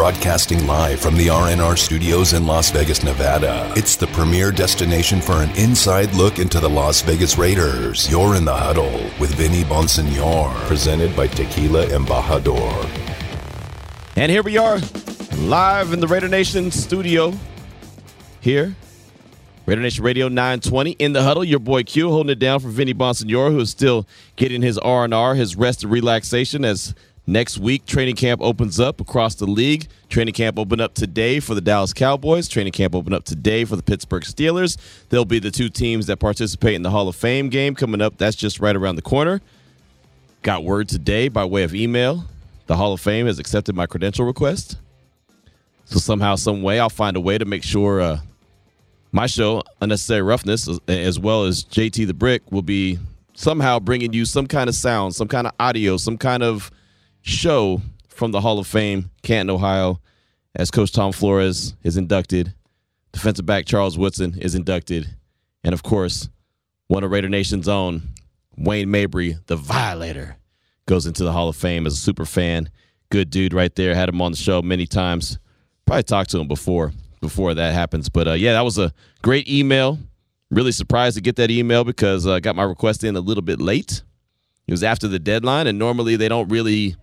Broadcasting live from the RNR studios in Las Vegas, Nevada. It's the premier destination for an inside look into the Las Vegas Raiders. You're in the huddle with Vinny Bonsignore, presented by Tequila Embajador. And here we are, live in the Raider Nation studio. Here, Raider Nation Radio 920 in the huddle. Your boy Q holding it down for Vinny Bonsignore, who is still getting his R and R, his rest and relaxation as Next week, training camp opens up across the league. Training camp opened up today for the Dallas Cowboys. Training camp opened up today for the Pittsburgh Steelers. They'll be the two teams that participate in the Hall of Fame game coming up. That's just right around the corner. Got word today by way of email. The Hall of Fame has accepted my credential request. So somehow, some way, I'll find a way to make sure uh, my show, Unnecessary Roughness, as well as JT the Brick, will be somehow bringing you some kind of sound, some kind of audio, some kind of show from the Hall of Fame, Canton, Ohio, as Coach Tom Flores is inducted, defensive back Charles Woodson is inducted, and of course, one of Raider Nation's own, Wayne Mabry, the Violator, goes into the Hall of Fame as a super fan. Good dude right there. Had him on the show many times. Probably talked to him before before that happens. But uh, yeah, that was a great email. Really surprised to get that email because uh, I got my request in a little bit late. It was after the deadline, and normally they don't really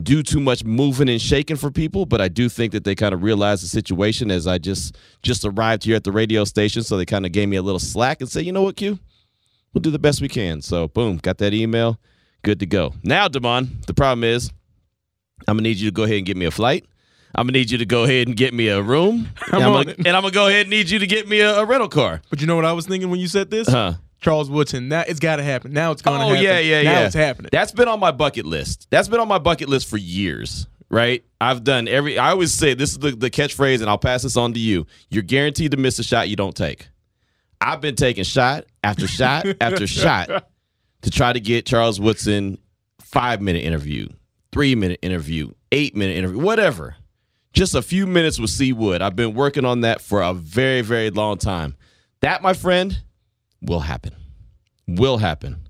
do too much moving and shaking for people, but I do think that they kind of realized the situation as I just just arrived here at the radio station, so they kind of gave me a little slack and said, "You know what, Q? We'll do the best we can." So, boom, got that email, good to go. Now, Damon, the problem is, I'm gonna need you to go ahead and get me a flight. I'm gonna need you to go ahead and get me a room, and I'm, gonna, and I'm, gonna, go ahead and need you to get me a, a rental car. But you know what I was thinking when you said this? Huh. Charles Woodson. Now it's got to happen. Now it's going to oh, happen. yeah, yeah, now yeah. it's happening. That's been on my bucket list. That's been on my bucket list for years, right? I've done every, I always say this is the, the catchphrase, and I'll pass this on to you. You're guaranteed to miss a shot you don't take. I've been taking shot after shot after shot to try to get Charles Woodson five minute interview, three minute interview, eight minute interview, whatever. Just a few minutes with C Wood. I've been working on that for a very, very long time. That, my friend, will happen. Will happen.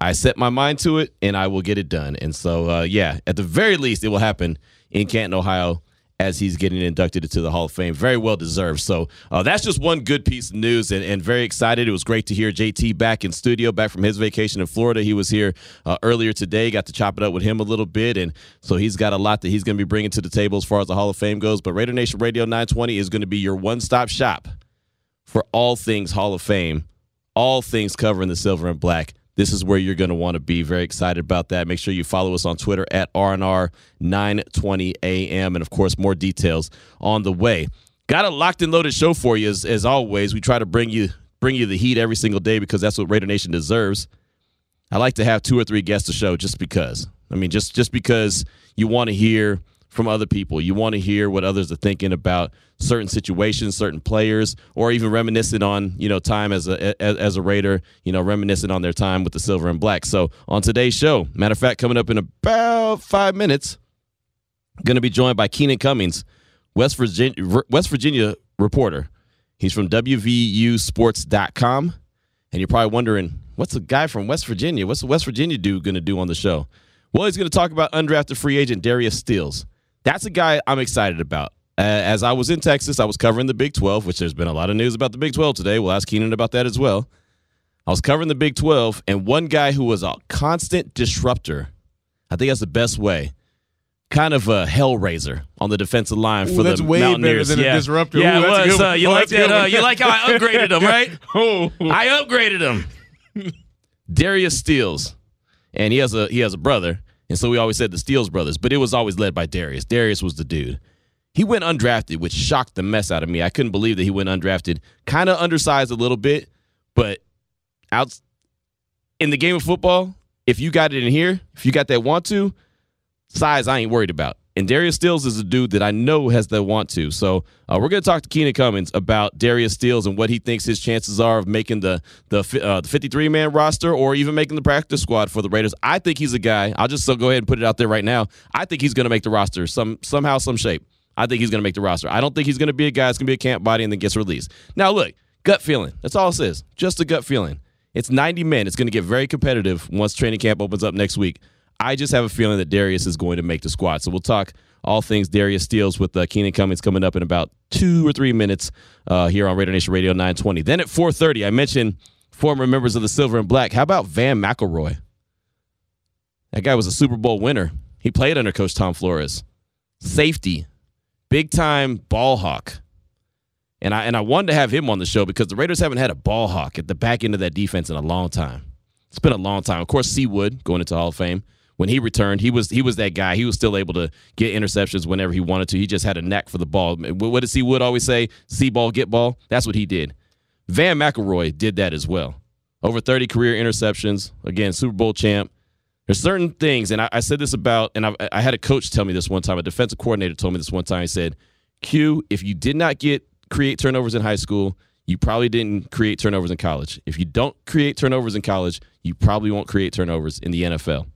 I set my mind to it and I will get it done. And so, uh, yeah, at the very least, it will happen in Canton, Ohio, as he's getting inducted into the Hall of Fame. Very well deserved. So uh, that's just one good piece of news and, and, very excited. It was great to hear JT back in studio, back from his vacation in Florida. He was here uh, earlier today, got to chop it up with him a little bit. And so he's got a lot that he's going to be bringing to the table as far as the Hall of Fame goes. But Raider Nation Radio 920 is going to be your one stop shop for all things Hall of Fame all things covering the silver and black. This is where you're going to want to be. Very excited about that. Make sure you follow us on Twitter at RNR 920 AM. And of course, more details on the way. Got a locked and loaded show for you as, as always. We try to bring you bring you the heat every single day because that's what Raider Nation deserves. I like to have two or three guests to show just because. I mean, just just because you want to hear from other people. You want to hear what others are thinking about certain situations, certain players, or even reminiscing on you know time as a as, as, a Raider. You know, reminiscing on their time with the silver and black. So on today's show, matter of fact, coming up in about five minutes, going to be joined by Keenan Cummings, West Virginia West Virginia reporter. He's from WVUSports.com, and you're probably wondering what's a guy from West Virginia? What's the West Virginia dude going to do on the show? Well, he's going to talk about undrafted free agent Darius Stills. That's a guy I'm excited about. Uh, as I was in Texas, I was covering the Big 12, which there's been a lot of news about the Big 12 today. We'll ask Keenan about that as well. I was covering the Big 12, and one guy who was a constant disruptor, I think that's the best way, kind of a hellraiser on the defensive line Ooh, for that's the way Mountaineers. better than yeah. a disruptor. Yeah, Ooh, it that's was. Uh, you oh, like that? Uh, you like how I upgraded him, right? oh, I upgraded him. Darius Stills, and he has a he has a brother, and so we always said the Stills brothers, but it was always led by Darius. Darius was the dude. He went undrafted, which shocked the mess out of me. I couldn't believe that he went undrafted. Kind of undersized a little bit, but out in the game of football, if you got it in here, if you got that want to, size I ain't worried about. And Darius Stills is a dude that I know has the want to. So uh, we're going to talk to Keenan Cummings about Darius Stills and what he thinks his chances are of making the the, uh, the 53 man roster or even making the practice squad for the Raiders. I think he's a guy. I'll just so go ahead and put it out there right now. I think he's going to make the roster some somehow, some shape. I think he's going to make the roster. I don't think he's going to be a guy that's going to be a camp body and then gets released. Now, look, gut feeling. That's all it says. Just a gut feeling. It's 90 men. It's going to get very competitive once training camp opens up next week. I just have a feeling that Darius is going to make the squad. So we'll talk all things Darius Stills with uh, Keenan Cummings coming up in about two or three minutes uh, here on Raider Nation Radio 920. Then at 4:30, I mentioned former members of the Silver and Black. How about Vann McElroy? That guy was a Super Bowl winner. He played under Coach Tom Flores. Safety, big time ball hawk. And I and I wanted to have him on the show because the Raiders haven't had a ball hawk at the back end of that defense in a long time. It's been a long time. Of course, C Wood going into Hall of Fame when he returned, he was he was that guy. He was still able to get interceptions whenever he wanted to. He just had a knack for the ball. What did C Wood always say? See ball, get ball. That's what he did. Vann McElroy did that as well. Over 30 career interceptions. Again, Super Bowl champ. There's certain things, and I, I said this about, and I, I had a coach tell me this one time. A defensive coordinator told me this one time. He said, "Q, if you did not get create turnovers in high school, you probably didn't create turnovers in college. If you don't create turnovers in college, you probably won't create turnovers in the NFL."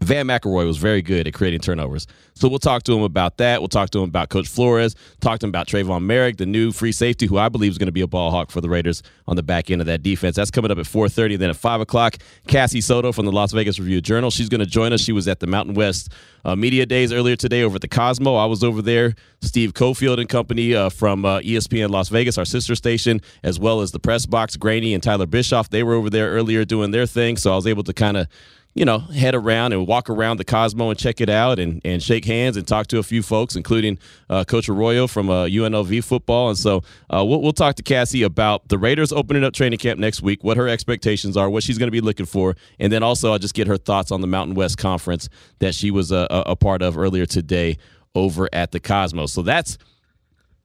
Vann McElroy was very good at creating turnovers. So we'll talk to him about that. We'll talk to him about Coach Flores, talk to him about Tre'von Moehrig, the new free safety, who I believe is going to be a ball hawk for the Raiders on the back end of that defense. That's coming up at 4.30. Then at 5 o'clock, Cassie Soto from the Las Vegas Review Journal. She's going to join us. She was at the Mountain West uh, Media Days earlier today over at the Cosmo. I was over there. Steve Cofield and company uh, from uh, ESPN Las Vegas, our sister station, as well as the press box, Graney and Tyler Bischoff. They were over there earlier doing their thing. So I was able to kind of you know, head around and walk around the Cosmo and check it out and, and shake hands and talk to a few folks, including uh, Coach Arroyo from uh, UNLV football. And so uh, we'll, we'll talk to Cassie about the Raiders opening up training camp next week, what her expectations are, what she's going to be looking for. And then also, I'll just get her thoughts on the Mountain West Conference that she was a, a part of earlier today over at the Cosmos. So that's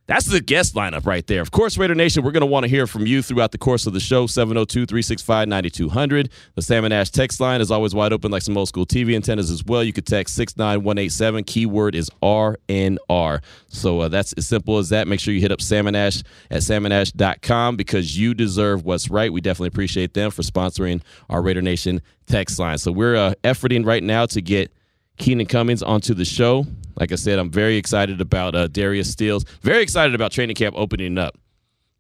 that's the guest lineup right there. Of course, Raider Nation, we're going to want to hear from you throughout the course of the show. 702 365 9200. The Sam and Ash text line is always wide open, like some old school TV antennas as well. You could text 69187. Keyword is RNR. So uh, that's as simple as that. Make sure you hit up Sam and Ash at samandash.com because you deserve what's right. We definitely appreciate them for sponsoring our Raider Nation text line. So we're uh, efforting right now to get Keenan Cummings onto the show. Like I said, I'm very excited about uh, Darius Stills. Very excited about training camp opening up.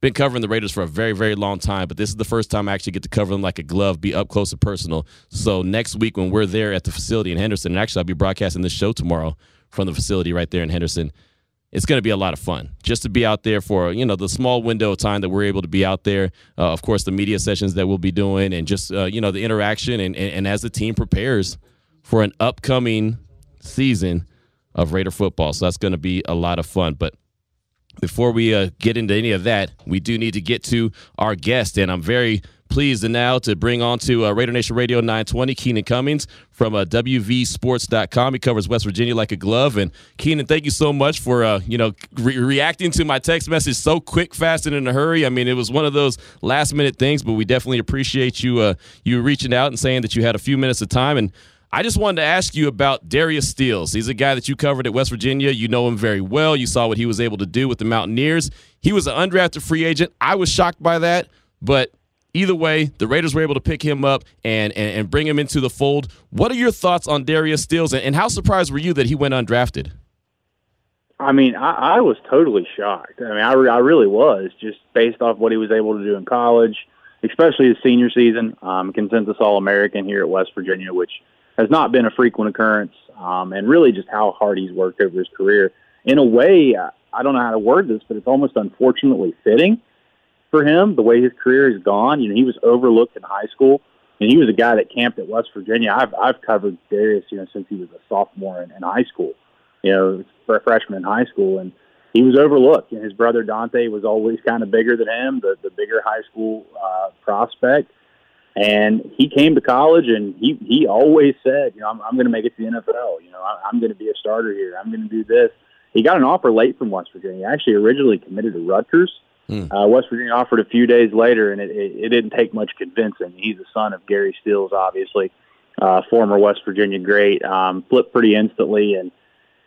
Been covering the Raiders for a very, very long time, but this is the first time I actually get to cover them like a glove, be up close and personal. So next week when we're there at the facility in Henderson, and actually I'll be broadcasting this show tomorrow from the facility right there in Henderson. It's going to be a lot of fun just to be out there for you know the small window of time that we're able to be out there. Uh, of course, the media sessions that we'll be doing, and just uh, you know the interaction, and, and, and as the team prepares for an upcoming season of Raider football. So that's going to be a lot of fun. But before we uh, get into any of that, we do need to get to our guest, and I'm very pleased now to bring on to uh, Raider Nation Radio 920 Keenan Cummings from uh, WVSports.com. He covers West Virginia like a glove. And Keenan, thank you so much for uh, you know re- reacting to my text message so quick, fast, and in a hurry. I mean, it was one of those last minute things, but we definitely appreciate you uh, you reaching out and saying that you had a few minutes of time and. I just wanted to ask you about Darius Stills. He's a guy that you covered at West Virginia. You know him very well. You saw what he was able to do with the Mountaineers. He was an undrafted free agent. I was shocked by that, but either way, the Raiders were able to pick him up and, and, and bring him into the fold. What are your thoughts on Darius Stills, and, and how surprised were you that he went undrafted? I mean, I, I was totally shocked. I mean, I, I really was, just based off what he was able to do in college, especially his senior season. Um, consensus All American here at West Virginia, which – has not been a frequent occurrence, um, and really just how hard he's worked over his career. In a way, I don't know how to word this, but it's almost unfortunately fitting for him the way his career has gone. You know, he was overlooked in high school, and he was a guy that camped at West Virginia. I've I've covered Darius, you know, since he was a sophomore in, in high school, you know, freshman in high school, and he was overlooked. And his brother Dante was always kind of bigger than him, the the bigger high school uh, prospect. And he came to college, and he he always said, you know, I'm, I'm going to make it to the NFL. You know, I, I'm going to be a starter here. I'm going to do this. He got an offer late from West Virginia. He actually originally committed to Rutgers. Mm. Uh, West Virginia offered a few days later, and it, it, it didn't take much convincing. He's the son of Gary Stills, obviously, uh, former West Virginia great. Um, flipped pretty instantly, and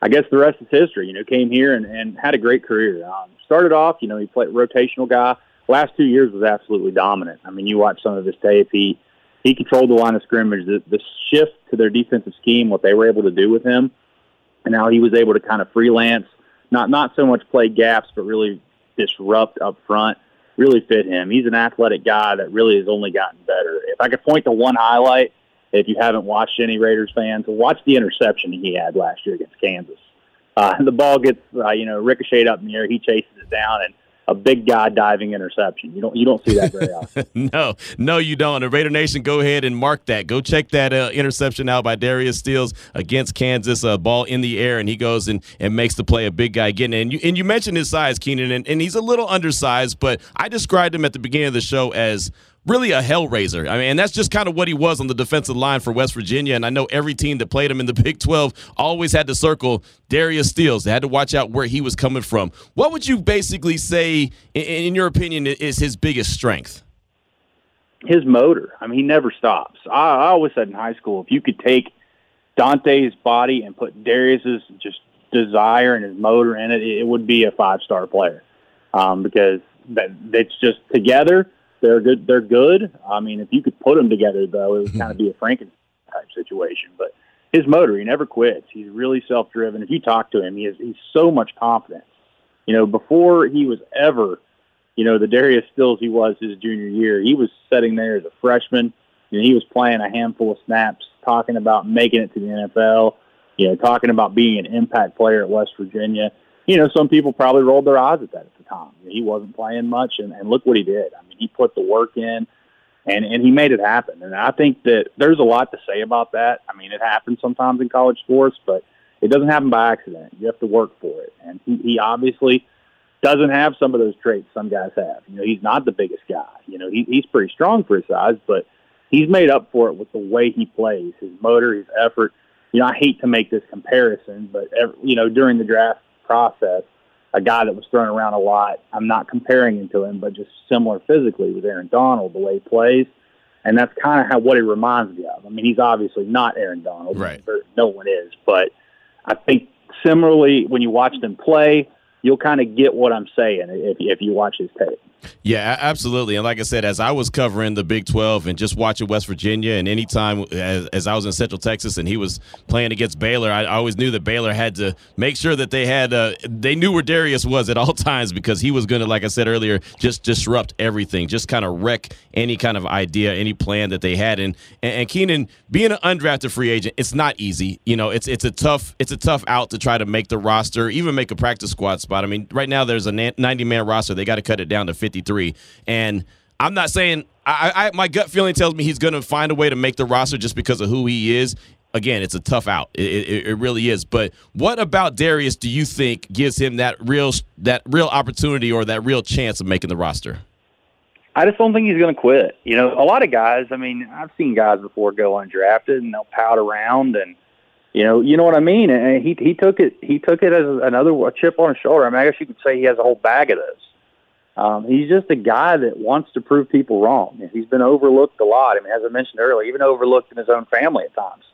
I guess the rest is history. You know, came here and, and had a great career. Um, started off, you know, he played rotational guy last two years was absolutely dominant. I mean, you watch some of his tape. He he controlled the line of scrimmage. The, the shift to their defensive scheme, what they were able to do with him, and now he was able to kind of freelance, not not so much play gaps, but really disrupt up front. Really fit him. He's an athletic guy that really has only gotten better. If I could point to one highlight, if you haven't watched any Raiders fans, watch the interception he had last year against Kansas. Uh, the ball gets, uh, you know, ricocheted up in the air. He chases it down, and a big guy diving interception. You don't you don't see that very often. no, no, you don't. And Raider Nation, go ahead and mark that. Go check that uh, interception out by Darius Stills against Kansas. A uh, ball in the air, and he goes and, and makes the play. A big guy getting it. And you and you mentioned his size, Keenan, and, and he's a little undersized, but I described him at the beginning of the show as really a hellraiser. I mean, and that's just kind of what he was on the defensive line for West Virginia. And I know every team that played him in the Big 12 always had to circle Darius Stills. They had to watch out where he was coming from. What would you basically say, in, your opinion, is his biggest strength? His motor. I mean, he never stops. I, I always said in high school, if you could take Dante's body and put Darius's just desire and his motor in it, it would be a five star player. Um, because that it's just together they're good. They're good. I mean, if you could put them together, though, it would kind of hmm. be a Frankenstein type situation. But his motor, he never quits. He's really self-driven. If you talk to him, he has he's so much confidence. You know, before he was ever, you know, the Darius Stills he was his junior year, he was sitting there as a freshman. and he was playing a handful of snaps, talking about making it to the NFL. You know, talking about being an impact player at West Virginia you know, some people probably rolled their eyes at that at the time. He wasn't playing much, and, and look what he did. I mean, he put the work in, and and he made it happen. And I think that there's a lot to say about that. I mean, it happens sometimes in college sports, but it doesn't happen by accident. You have to work for it, and he, he obviously doesn't have some of those traits some guys have. You know, he's not the biggest guy. You know, he, he's pretty strong for his size, but he's made up for it with the way he plays, his motor, his effort. You know, I hate to make this comparison, but every, you know, during the draft process. A guy that was thrown around a lot. I'm not comparing him to him, but just similar physically with Aaron Donald, the way he plays. And that's kind of how what he reminds me of. I mean, he's obviously not Aaron Donald. Right. No one is. But I think similarly, when you watch them play, you'll kind of get what I'm saying if, if you watch his tape. Yeah, absolutely. And like I said, as I was covering the Big 12 and just watching West Virginia, and anytime as, as I was in Central Texas and he was playing against Baylor, I, always knew that Baylor had to make sure that they had, uh, they knew where Darius was at all times because he was going to, like I said earlier, just disrupt everything, just kind of wreck any kind of idea, any plan that they had. And, and, and Keenan, being an undrafted free agent, it's not easy. You know, it's it's a tough it's a tough out to try to make the roster, even make a practice squad spot. I mean, right now there's a 90 man roster. They got to cut it down to 50 53. And I'm not saying I, I my gut feeling tells me he's going to find a way to make the roster just because of who he is. Again, it's a tough out. It, it, it, really is. But what about Darius? Do you think gives him that real that real opportunity or that real chance of making the roster? I just don't think he's going to quit. You know, a lot of guys. I mean, I've seen guys before go undrafted and they'll pout around and you know, you know what I mean. And he he took it he took it as another chip on his shoulder. I mean, I guess you could say he has a whole bag of those. Um, he's just a guy that wants to prove people wrong. He's been overlooked a lot. I mean, as I mentioned earlier, even overlooked in his own family at times.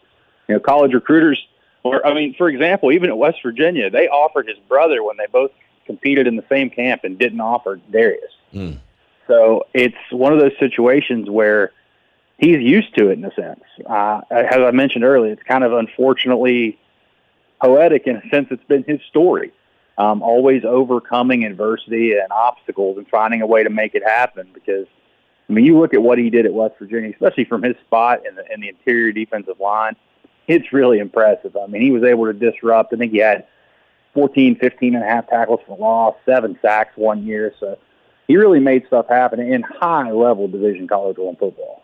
You know, college recruiters, or I mean, for example, even at West Virginia, they offered his brother when they both competed in the same camp and didn't offer Darius. Mm. So it's one of those situations where he's used to it in a sense. Uh, as I mentioned earlier, it's kind of unfortunately poetic in a sense. It's been his story um, always overcoming adversity and obstacles and finding a way to make it happen. Because I mean, you look at what he did at West Virginia, especially from his spot in the in the interior defensive line. It's really impressive. I mean, he was able to disrupt. I think he had 14, 15 and a half tackles for loss, seven sacks one year. So he really made stuff happen in high level division college football.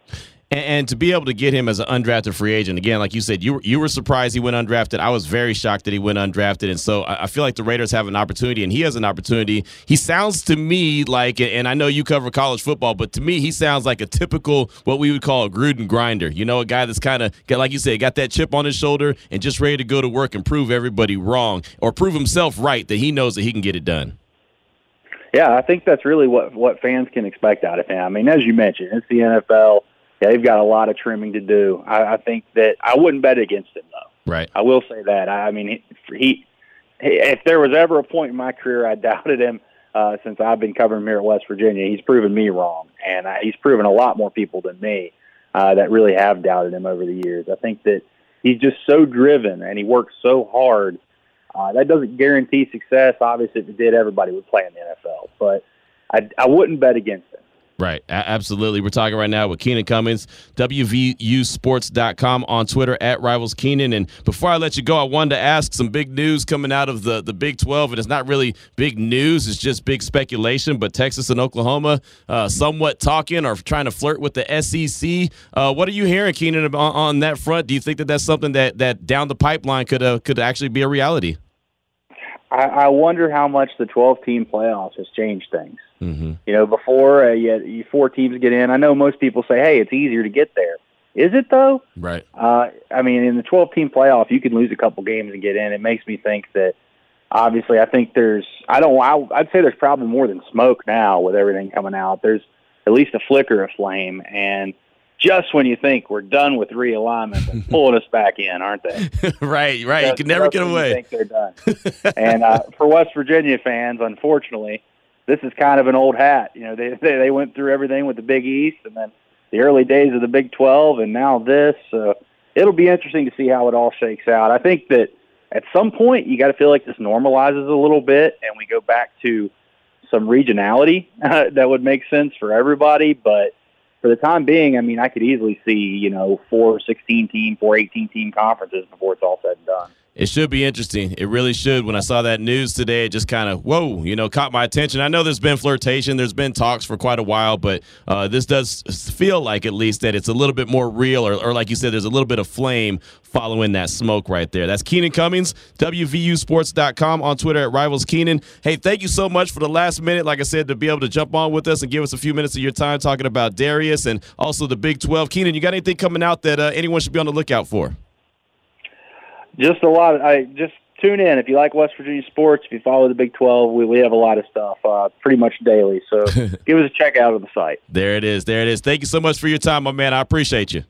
And, and, to be able to get him as an undrafted free agent again, like you said, you you were surprised he went undrafted. I was very shocked that he went undrafted, and so I, I feel like the Raiders have an opportunity, and he has an opportunity. He sounds to me like, and I know you cover college football, but to me, he sounds like a typical what we would call a Gruden grinder. You know, a guy that's kind of like you said, got that chip on his shoulder and just ready to go to work and prove everybody wrong or prove himself right that he knows that he can get it done. Yeah, I think that's really what what fans can expect out of him. I mean, as you mentioned, it's the NFL they've got a lot of trimming to do. I, I think that I wouldn't bet against him though. Right. I will say that. I, I mean, he, he, if there was ever a point in my career I doubted him uh, since I've been covering him here at West Virginia, he's proven me wrong, and uh, he's proven a lot more people than me uh, that really have doubted him over the years. I think that he's just so driven and he works so hard. Uh, that doesn't guarantee success. Obviously, if it did, everybody would play in the NFL. But I, I wouldn't bet against him. Right. A- absolutely. We're talking right now with Keenan Cummings, WVUsports.com on Twitter at Rivals Keenan. And before I let you go, I wanted to ask some big news coming out of the, the Big 12. And it's not really big news, it's just big speculation. But Texas and Oklahoma uh, somewhat talking or trying to flirt with the SEC. Uh, what are you hearing, Keenan, on, on, that front? Do you think that that's something that, that down the pipeline could, uh, could actually be a reality? I, I wonder how much the 12 team playoffs has changed things. Mm-hmm. You know, before uh, you had, four teams get in, I know most people say, hey, it's easier to get there. Is it though? Right. Uh, I mean, in the 12 team playoff, you can lose a couple games and get in. It makes me think that obviously, I think there's, I don't, I, I'd say there's probably more than smoke now with everything coming out. There's at least a flicker of flame. And just when you think we're done with realignment, they're pulling us back in, aren't they? right, right. Just, you can never get away. think they're done. and uh, for West Virginia fans, unfortunately, this is kind of an old hat. You know, they, they they went through everything with the Big East, and then the early days of the Big Twelve, and now this. So it'll be interesting to see how it all shakes out. I think that at some point you got to feel like this normalizes a little bit, and we go back to some regionality uh, that would make sense for everybody. But for the time being, I mean, I could easily see you know four 16 team, four 18 team conferences before it's all said and done. It should be interesting. It really should. When I saw that news today, it just kind of, whoa, you know, caught my attention. I know there's been flirtation, there's been talks for quite a while, but uh, this does feel like, at least, that it's a little bit more real, or, or like you said, there's a little bit of flame following that smoke right there. That's Keenan Cummings, WVUsports.com on Twitter at Rivals Keenan. Hey, thank you so much for the last minute, like I said, to be able to jump on with us and give us a few minutes of your time talking about Darius and also the Big 12. Keenan, you got anything coming out that uh, anyone should be on the lookout for? Just a lot. Of, I just tune in if you like West Virginia sports. If you follow the Big Twelve, we, we have a lot of stuff uh, pretty much daily. So give us a check out of the site. There it is. There it is. Thank you so much for your time, my man. I appreciate you.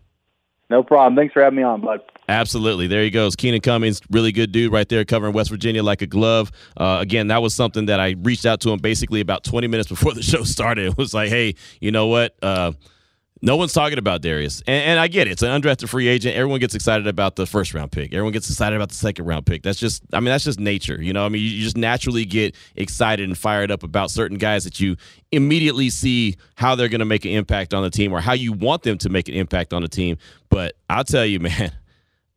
No problem. Thanks for having me on, bud. Absolutely. There he goes. Keenan Cummings, really good dude right there covering West Virginia like a glove. Uh, again, that was something that I reached out to him basically about 20 minutes before the show started. It was like, hey, you know what? Uh, no one's talking about Darius. And, and, I get it. It's an undrafted free agent. Everyone gets excited about the first round pick. Everyone gets excited about the second round pick. That's just, I mean, that's just nature. You know, I mean, you, just naturally get excited and fired up about certain guys that you immediately see how they're going to make an impact on the team or how you want them to make an impact on the team. But I'll tell you, man,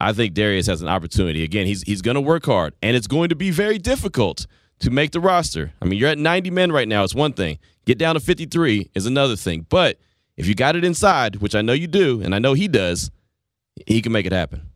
I think Darius has an opportunity. Again, he's, he's going to work hard, and it's going to be very difficult to make the roster. I mean, you're at 90 men right now. It's one thing. Get down to 53 is another thing. But if you got it inside, which I know you do, and I know he does, he can make it happen.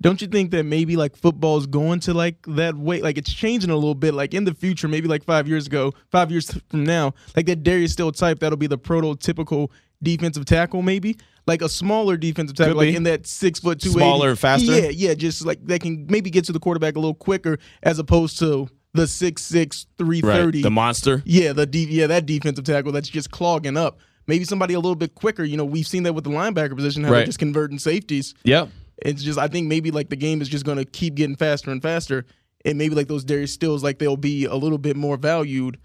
Don't you think that maybe like football is going to like that way? Like it's changing a little bit. Like in the future, maybe like five years ago, five years from now, like that Darius Still type, that'll be the prototypical defensive tackle, maybe like a smaller defensive tackle, like in that six foot two, smaller and faster. Yeah, yeah, just like that can maybe get to the quarterback a little quicker as opposed to the six six three thirty, right. the monster. Yeah, the de- yeah that defensive tackle that's just clogging up maybe somebody a little bit quicker. You know, we've seen that with the linebacker position, how right. they're just converting safeties. Yeah. It's just I think maybe like the game is just gonna keep getting faster and faster. And maybe like those Darius Stills, like they'll be a little bit more valued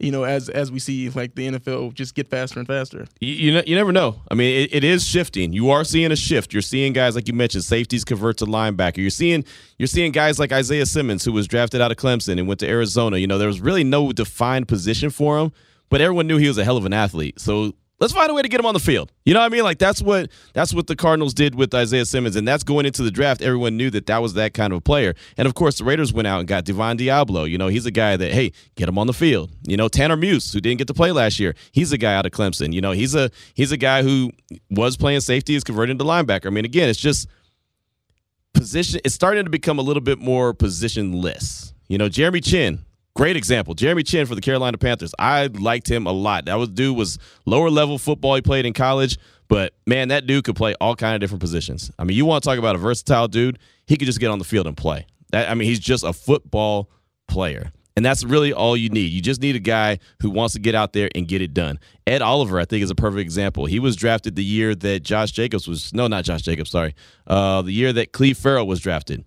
you know, as as we see like the NFL just get faster and faster. You you, you never know. I mean, it, it is shifting. You are seeing a shift. You're seeing guys like you mentioned, safeties convert to linebacker. You're seeing you're seeing guys like Isaiah Simmons, who was drafted out of Clemson and went to Arizona. You know, there was really no defined position for him, but everyone knew he was a hell of an athlete. So Let's find a way to get him on the field. You know what I mean? Like that's what that's what the Cardinals did with Isaiah Simmons, and that's going into the draft. Everyone knew that that was that kind of a player. And of course, the Raiders went out and got Divine Deablo. You know, he's a guy that hey, get him on the field. You know, Tanner Muse, who didn't get to play last year, he's a guy out of Clemson. You know, he's a he's a guy who was playing safety, is converted to linebacker. I mean, again, it's just position. It's starting to become a little bit more positionless. You know, Jeremy Chinn, Great example. Jeremy Chinn for the Carolina Panthers. I liked him a lot. That was dude was lower level football he played in college, but man, that dude could play all kind of different positions. I mean, you want to talk about a versatile dude, he could just get on the field and play. That I mean, he's just a football player. And that's really all you need. You just need a guy who wants to get out there and get it done. Ed Oliver, I think, is a perfect example. He was drafted the year that Josh Jacobs was no, not Josh Jacobs, sorry. Uh, the year that Clelin Ferrell was drafted.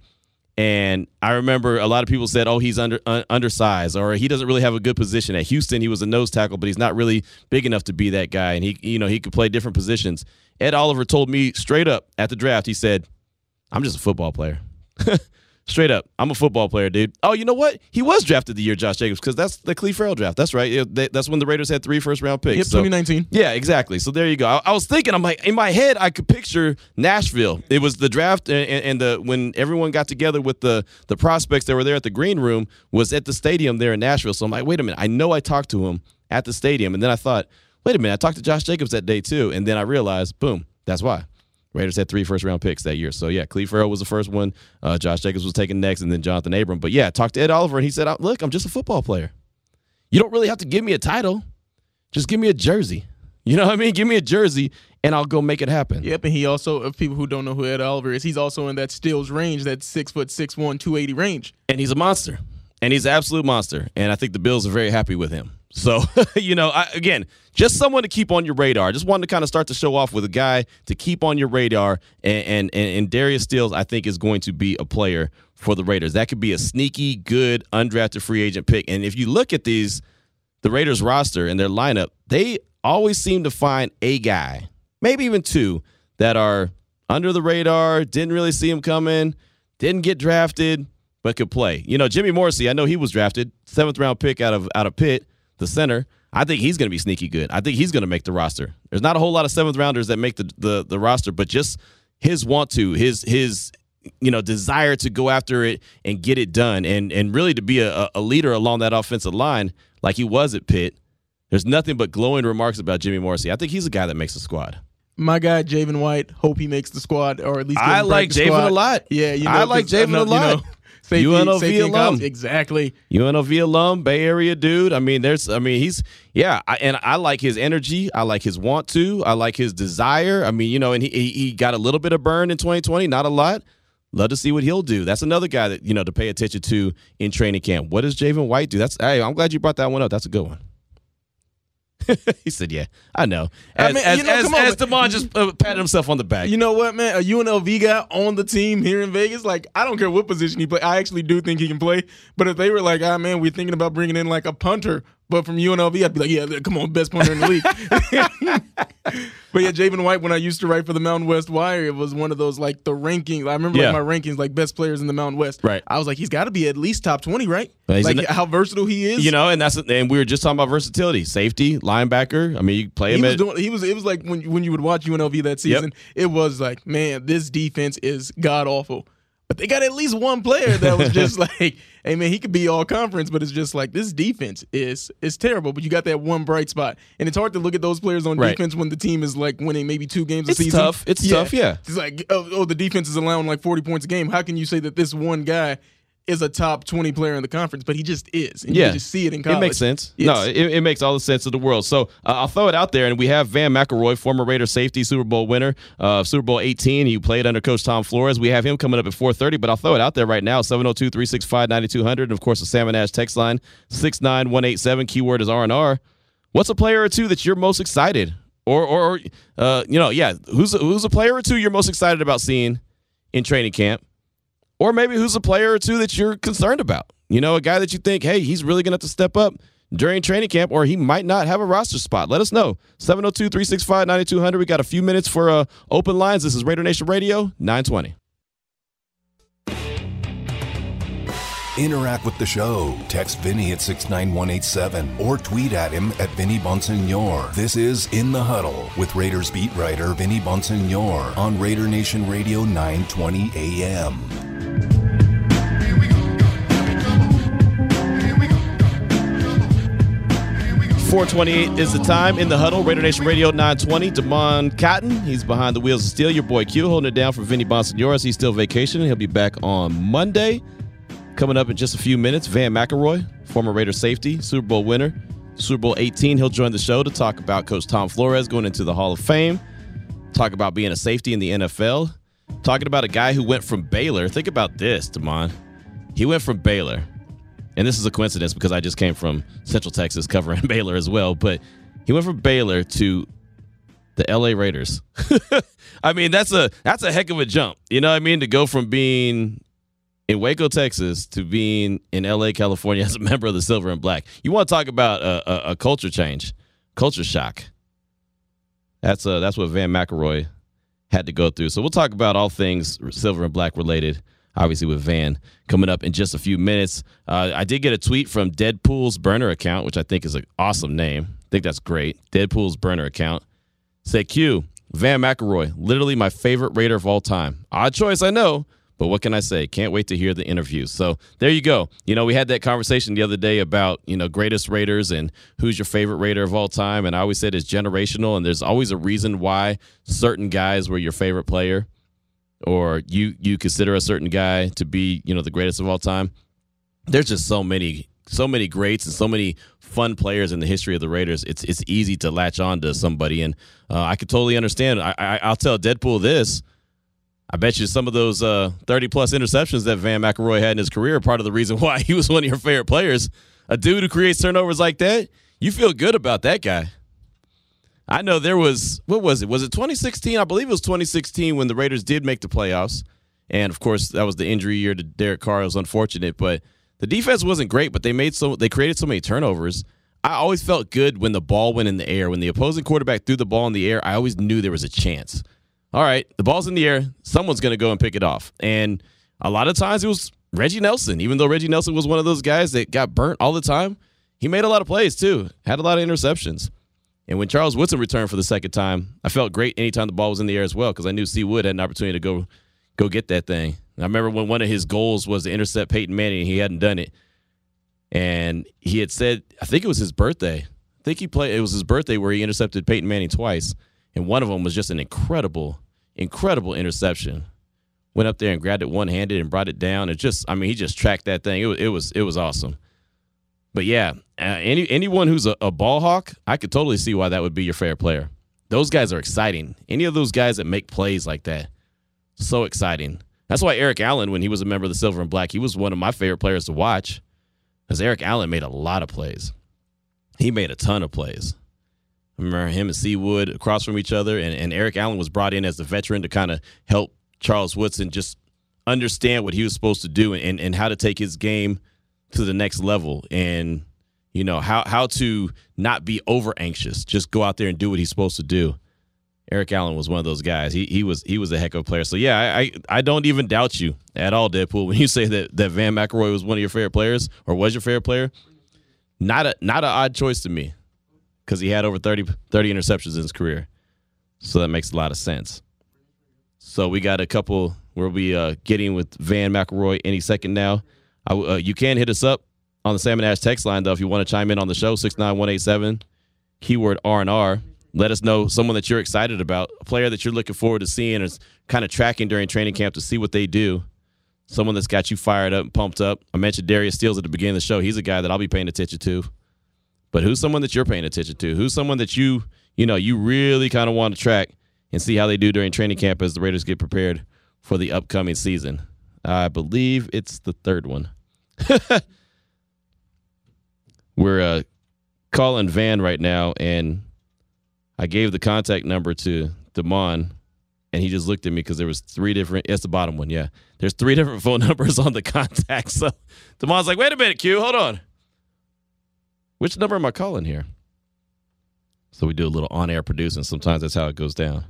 And I remember a lot of people said, "Oh, he's under undersized, or he doesn't really have a good position." At Houston, he was a nose tackle, but he's not really big enough to be that guy. And he, you know, he could play different positions. Ed Oliver told me straight up at the draft, he said, "I'm just a football player." Straight up, I'm a football player, dude. Oh, you know what? He was drafted the year Josh Jacobs because that's the Clelin Ferrell draft. That's right. It- they- that's when the Raiders had three first round picks. Yep, So- 2019. yeah, exactly. So there you go. I, I was thinking, I'm like, in my head, I could picture Nashville. It was the draft and, and, and the when everyone got together with the the prospects that were there at the green room was at the stadium there in Nashville. So I'm like, wait a minute, I know I talked to him at the stadium, and then I thought, wait a minute, I talked to Josh Jacobs that day too, and then I realized, boom, that's why. Raiders had three first round picks that year. So yeah, Clelin Ferrell was the first one. Uh, Josh Jacobs was taken next, and then Johnathan Abram. But yeah, I talked to Ed Oliver, and he said, "Look, I'm just a football player. You don't really have to give me a title. Just give me a jersey. You know what I mean? Give me a jersey, and I'll go make it happen." Yep, and he also, of people who don't know who Ed Oliver is, he's also in that Stills range, that six foot six one, 280 range. and he's a monster, and he's an absolute monster. And I think the Bills are very happy with him. So, you know, I, again, just someone to keep on your radar. Just wanted to kind of start to show off with a guy to keep on your radar. And, and, and, Darius Stills, I think, is going to be a player for the Raiders. That could be a sneaky, good, undrafted free agent pick. And if you look at these, the Raiders roster and their lineup, they always seem to find a guy, maybe even two, that are under the radar, didn't really see him coming, didn't get drafted, but could play. You know, Jimmy Morrissey, I know he was drafted, seventh round pick out of out of Pitt, the center. I think he's going to be sneaky good. I think he's going to make the roster. There's not a whole lot of seventh rounders that make the, the the roster, but just his want to, his his you know desire to go after it and get it done, and and really to be a, a leader along that offensive line like he was at Pitt. There's nothing but glowing remarks about Jimmy Morrissey. I think he's a guy that makes the squad. My guy, Javin White, hope he makes the squad or at least. I like Javin a lot. Yeah, you know, I like Javin a lot. You know, safety, UNLV safety alum. Exactly. UNLV alum, Bay Area dude. I mean, there's, I mean, he's, yeah, I, and I like his energy. I like his want to. I like his desire. I mean, you know, and he he, got a little bit of burn in 2020, not a lot. Love to see what he'll do. That's another guy that you know to pay attention to in training camp. What does Javin White do? That's hey, I'm glad you brought that one up. That's a good one. he said, "Yeah, I know." I As, mean, as, you know, as, on, as man. Just uh, patted himself on the back. You know what, man? A UNLV guy on the team here in Vegas, like I don't care what position he play. I actually do think he can play. But if they were like, ah, man, we're thinking about bringing in like a punter, but from UNLV, I'd be like, yeah, come on, best punter in the league. but yeah, Javin White, when I used to write for the Mountain West Wire, it was one of those like the rankings. I remember Yeah. like my rankings, like best players in the Mountain West. Right. I was like, he's got to be at least top twenty, right? He's like the- how versatile he is. you know, and that's and we were just talking about versatility, safety, linebacker. I mean, you play he him was at doing. He was. It was like when when you would watch UNLV that season. It was like, man, this defense is god awful. But they got at least one player that was just like, hey man, he could be all conference, but it's just like this defense is is terrible. But you got that one bright spot, and it's hard to look at those players on Right. defense when the team is like winning maybe two games a It's season. tough. It's tough, yeah. It's like, oh, oh, the defense is allowing like forty points a game. How can you say that this one guy? Is a top twenty player in the conference, but he just is. And Yeah. you just see it in college. It makes sense. Yes. No, it, it makes all the sense of the world. So uh, I'll throw it out there, and we have Vann McElroy, former Raider safety, Super Bowl winner, uh, Super Bowl 18. He played under Coach Tom Flores. We have him coming up at 4:30, but I'll throw it out there right now: 702-365-9200, and of course the Sam and Ash text line 69187. Keyword is R and R. What's a player or two that you're most excited, or or uh, you know, yeah, who's who's a player or two you're most excited about seeing in training camp? Or maybe who's a player or two that you're concerned about? You know, a guy that you think, hey, he's really going to have to step up during training camp, or he might not have a roster spot. Let us know. 702 365 9200. We got a few minutes for uh, open lines. This is Raider Nation Radio, 920. Interact with the show. Text Vinny at 69187 or tweet at him at Vinny Bonsignore. This is In the Huddle with Raiders beat writer Vinny Bonsignore on Raider Nation Radio 920 AM. 428 is the time in the huddle. Raider Nation Radio 920. Damon Cotton, he's behind the wheels of steel. Your boy Q holding it down for Vinny Bonsignoris. He's still vacationing. He'll be back on Monday. Coming up in just a few minutes, Vann McElroy, former Raider safety, Super Bowl winner, Super Bowl 18. He'll join the show to talk about Coach Tom Flores going into the Hall of Fame, talk about being a safety in the NFL, talking about a guy who went from Baylor. Think about this, Damon. He went from Baylor and this is a coincidence because I just came from Central Texas covering Baylor as well. But he went from Baylor to the LA Raiders. I mean, that's a that's a heck of a jump. You know what I mean? To go from being in Waco, Texas, to being in LA, California as a member of the Silver and Black. You want to talk about a, a, a culture change, culture shock. That's uh that's what Vann McElroy had to go through. So we'll talk about all things Silver and Black related obviously with Vann coming up in just a few minutes. Uh, I did get a tweet from Deadpool's burner account, which I think is an awesome name. I think that's great. Deadpool's burner account. Say Q, Vann McElroy, literally my favorite Raider of all time. Odd choice, I know, but what can I say? Can't wait to hear the interview. So there you go. You know, we had that conversation the other day about, you know, greatest Raiders and who's your favorite Raider of all time. And I always said it's generational, and there's always a reason why certain guys were your favorite player or you you consider a certain guy to be, you know, the greatest of all time. There's just so many so many greats and so many fun players in the history of the Raiders. It's it's easy to latch on to somebody, and uh, I could totally understand. I, I I'll tell Deadpool this. I bet you some of those uh, 30 plus interceptions that Vann McElroy had in his career are part of the reason why he was one of your favorite players. A dude who creates turnovers like that, you feel good about that guy. I know there was, what was it? Was it 2016? I believe it was 2016 when the Raiders did make the playoffs. And of course, that was the injury year to Derek Carr. It was unfortunate, but the defense wasn't great, but they made so they created so many turnovers. I always felt good when the ball went in the air. When the opposing quarterback threw the ball in the air, I always knew there was a chance. All right, the ball's in the air, someone's going to go and pick it off. And a lot of times it was Reggie Nelson, even though Reggie Nelson was one of those guys that got burnt all the time. He made a lot of plays too, had a lot of interceptions. And when Charles Woodson returned for the second time, I felt great anytime the ball was in the air as well because I knew C. Wood had an opportunity to go go get that thing. I remember when one of his goals was to intercept Peyton Manning, and he hadn't done it. And he had said, I think it was his birthday. I think he played. It was his birthday where he intercepted Peyton Manning twice, and one of them was just an incredible, incredible interception. Went up there and grabbed it one handed and brought it down. It just, I mean, he just tracked that thing. It was, it was, it was awesome. But yeah, uh, any anyone who's a, a ball hawk, I could totally see why that would be your favorite player. Those guys are exciting. Any of those guys that make plays like that, so exciting. That's why Eric Allen, when he was a member of the Silver and Black, he was one of my favorite players to watch. Because Eric Allen made a lot of plays. He made a ton of plays. I remember him and C Wood across from each other, and, and Eric Allen was brought in as the veteran to kind of help Charles Woodson just understand what he was supposed to do and, and how to take his game to the next level and you know how how to not be over anxious just go out there and do what he's supposed to do Eric Allen was one of those guys. He he was he was a heck of a player. So yeah, I I, I don't even doubt you at all, Deadpool, when you say that that Vann McElroy was one of your favorite players or was your favorite player. Not a not an odd choice to me, because he had over 30, 30 interceptions in his career. So that makes a lot of sense. So we got a couple. We'll be uh, getting with Vann McElroy any second now. I, uh, you can hit us up on the Sam and Ash text line though if you want to chime in on the show six nine one eight seven, keyword R and R let us know someone that you're excited about, a player that you're looking forward to seeing or kind of tracking during training camp to see what they do. Someone that's got you fired up and pumped up. I mentioned Darius Stills at the beginning of the show. He's a guy that I'll be paying attention to. But who's someone that you're paying attention to? Who's someone that you, you know, you really kind of want to track and see how they do during training camp as the Raiders get prepared for the upcoming season? I believe it's the third one. We're uh, calling Vann right now, and I gave the contact number to Damon, and he just looked at me because there was three different. It's the bottom one, yeah. There's three different phone numbers on the contact. So Damon's like, "Wait a minute, Q, hold on. Which number am I calling here?" So we do a little on-air producing. Sometimes that's how it goes down.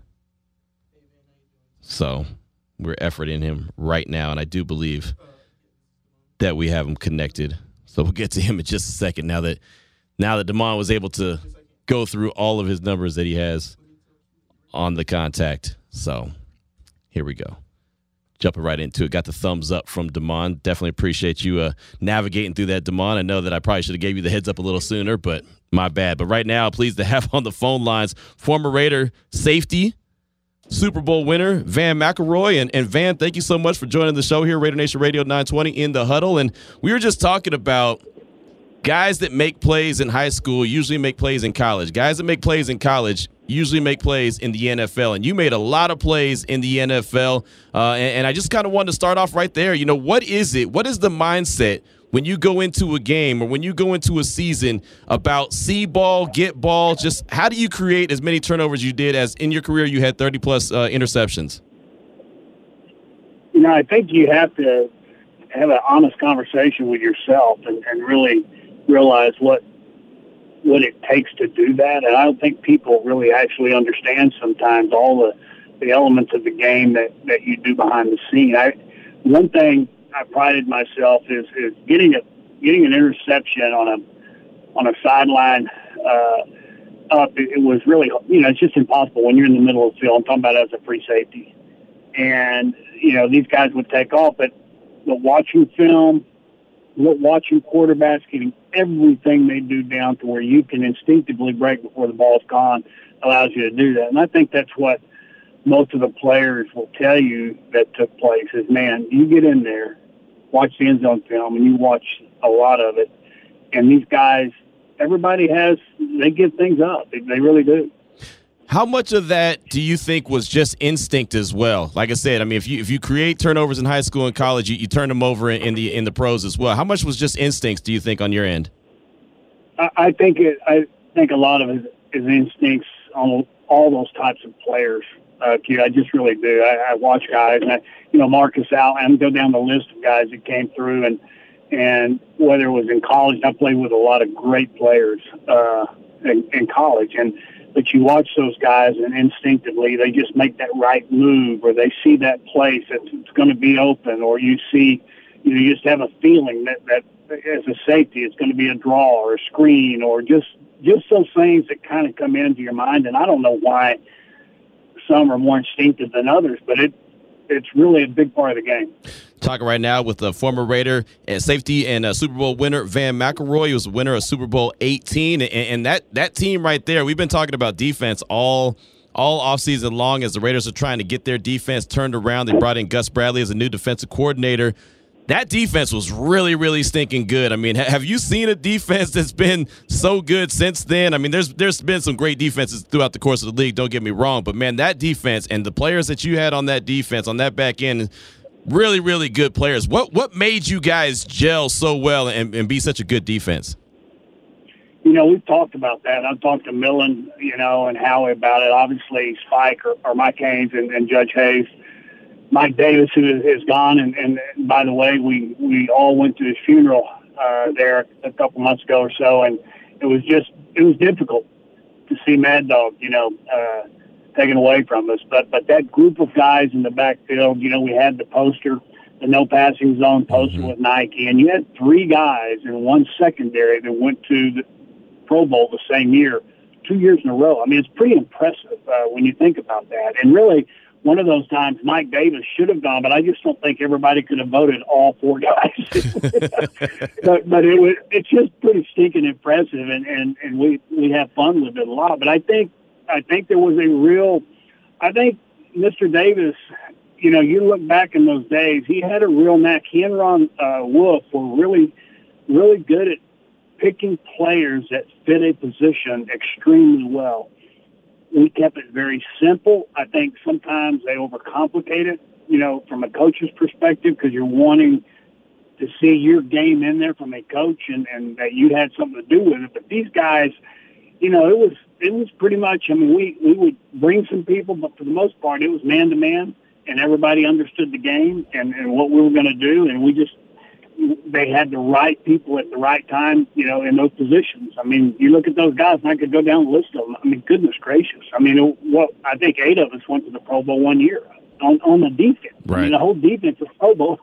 So we're efforting him right now, and I do believe that we have him connected. So we'll get to him in just a second. Now that now that Damon was able to go through all of his numbers that he has on the contact. So here we go. Jumping right into it. Got the thumbs up from Damon. Definitely appreciate you uh, navigating through that, Damon. I know that I probably should have gave you the heads up a little sooner, but my bad. But right now, pleased to have on the phone lines former Raider safety, Super Bowl winner, Vann McElroy. And, and Vann, thank you so much for joining the show here, Raider Nation Radio 920 in the huddle. And we were just talking about – guys that make plays in high school usually make plays in college. Guys that make plays in college usually make plays in the NFL. And you made a lot of plays in the NFL. Uh, and, and I just kind of wanted to start off right there. You know, what is it? What is the mindset when you go into a game or when you go into a season about see ball, get ball? Just how do you create as many turnovers you did as in your career you had 30 plus uh, interceptions? You know, I think you have to have an honest conversation with yourself and, and really – realize what what it takes to do that. And I don't think people really actually understand sometimes all the, the elements of the game that, that you do behind the scene. I one thing I prided myself is is getting a getting an interception on a on a sideline uh, up. It, it was really you know it's just impossible when you're in the middle of the field. I'm talking about as a free safety, and you know these guys would take off, but but watching film, watching quarterbacks getting everything they do down to where you can instinctively break before the ball's gone allows you to do that. And I think that's what most of the players will tell you that took place is, man, you get in there, watch the end zone film, and you watch a lot of it. And these guys, everybody has, they give things up. They, they really do. How much of that do you think was just instinct as well? Like I said, I mean, if you if you create turnovers in high school and college, you, you turn them over in, in the in the pros as well. How much was just instincts? Do you think on your end? I, think it. I think a lot of it is instincts on all those types of players. Uh, I just really do. I, I watch guys, and I, you know, Marcus Allen. Go down the list of guys that came through, and and whether it was in college, I played with a lot of great players uh, in, in college, and but you watch those guys and instinctively they just make that right move or they see that place that's going to be open or you see you know you just have a feeling that that as a safety it's going to be a draw or a screen or just just those things that kind of come into your mind and I don't know why some are more instinctive than others but it it's really a big part of the game. Talking right now with the former Raider and safety and uh, Super Bowl winner Vann McElroy. Was winner of Super Bowl 18, and, and that that team right there. We've been talking about defense all all offseason long as the Raiders are trying to get their defense turned around. They brought in Gus Bradley as a new defensive coordinator. That defense was really, really stinking good. I mean, have you seen a defense that's been so good since then? I mean, there's there's been some great defenses throughout the course of the league. Don't get me wrong, but man, that defense and the players that you had on that defense on that back end really, really good players. What what made you guys gel so well and, and be such a good defense? You know, we've talked about that. I've talked to Millen, you know, and Howie about it. Obviously, Spike or, or Mike Haynes and, and Judge Hayes. Mike Davis, who is gone, and, and by the way, we we all went to his funeral uh, there a couple months ago or so, and it was just it was difficult to see Mad Dog, you know, uh, taken away from us. But but that group of guys in the backfield, you know, we had the poster, the no passing zone poster mm-hmm. with Nike, and you had three guys in one secondary that went to the Pro Bowl the same year, two years in a row. I mean, it's pretty impressive uh, when you think about that. And really, one of those times Mike Davis should have gone, but I just don't think everybody could have voted all four guys. but but it was it's just pretty stinking impressive, and and and we we have fun with it a lot. But I think I think there was a real, I think Mr. Davis, you know, you look back in those days, he had a real knack. He and Ron uh, Wolf were really, really good at picking players that fit a position extremely well. We kept it very simple. I think sometimes they overcomplicate it, you know, from a coach's perspective, because you're wanting to see your game in there from a coach and, and that you had something to do with it. But these guys, you know, it was it was pretty much. I mean, we we would bring some people, but for the most part, it was man to man, and everybody understood the game and and what we were going to do, and we just they had the right people at the right time, you know, in those positions. I mean, you look at those guys, and I could go down the list of them. I mean, goodness gracious. I mean, what I think eight of us went to the Pro Bowl one year on, on the defense. Right. I mean, the whole defense is Pro Bowl.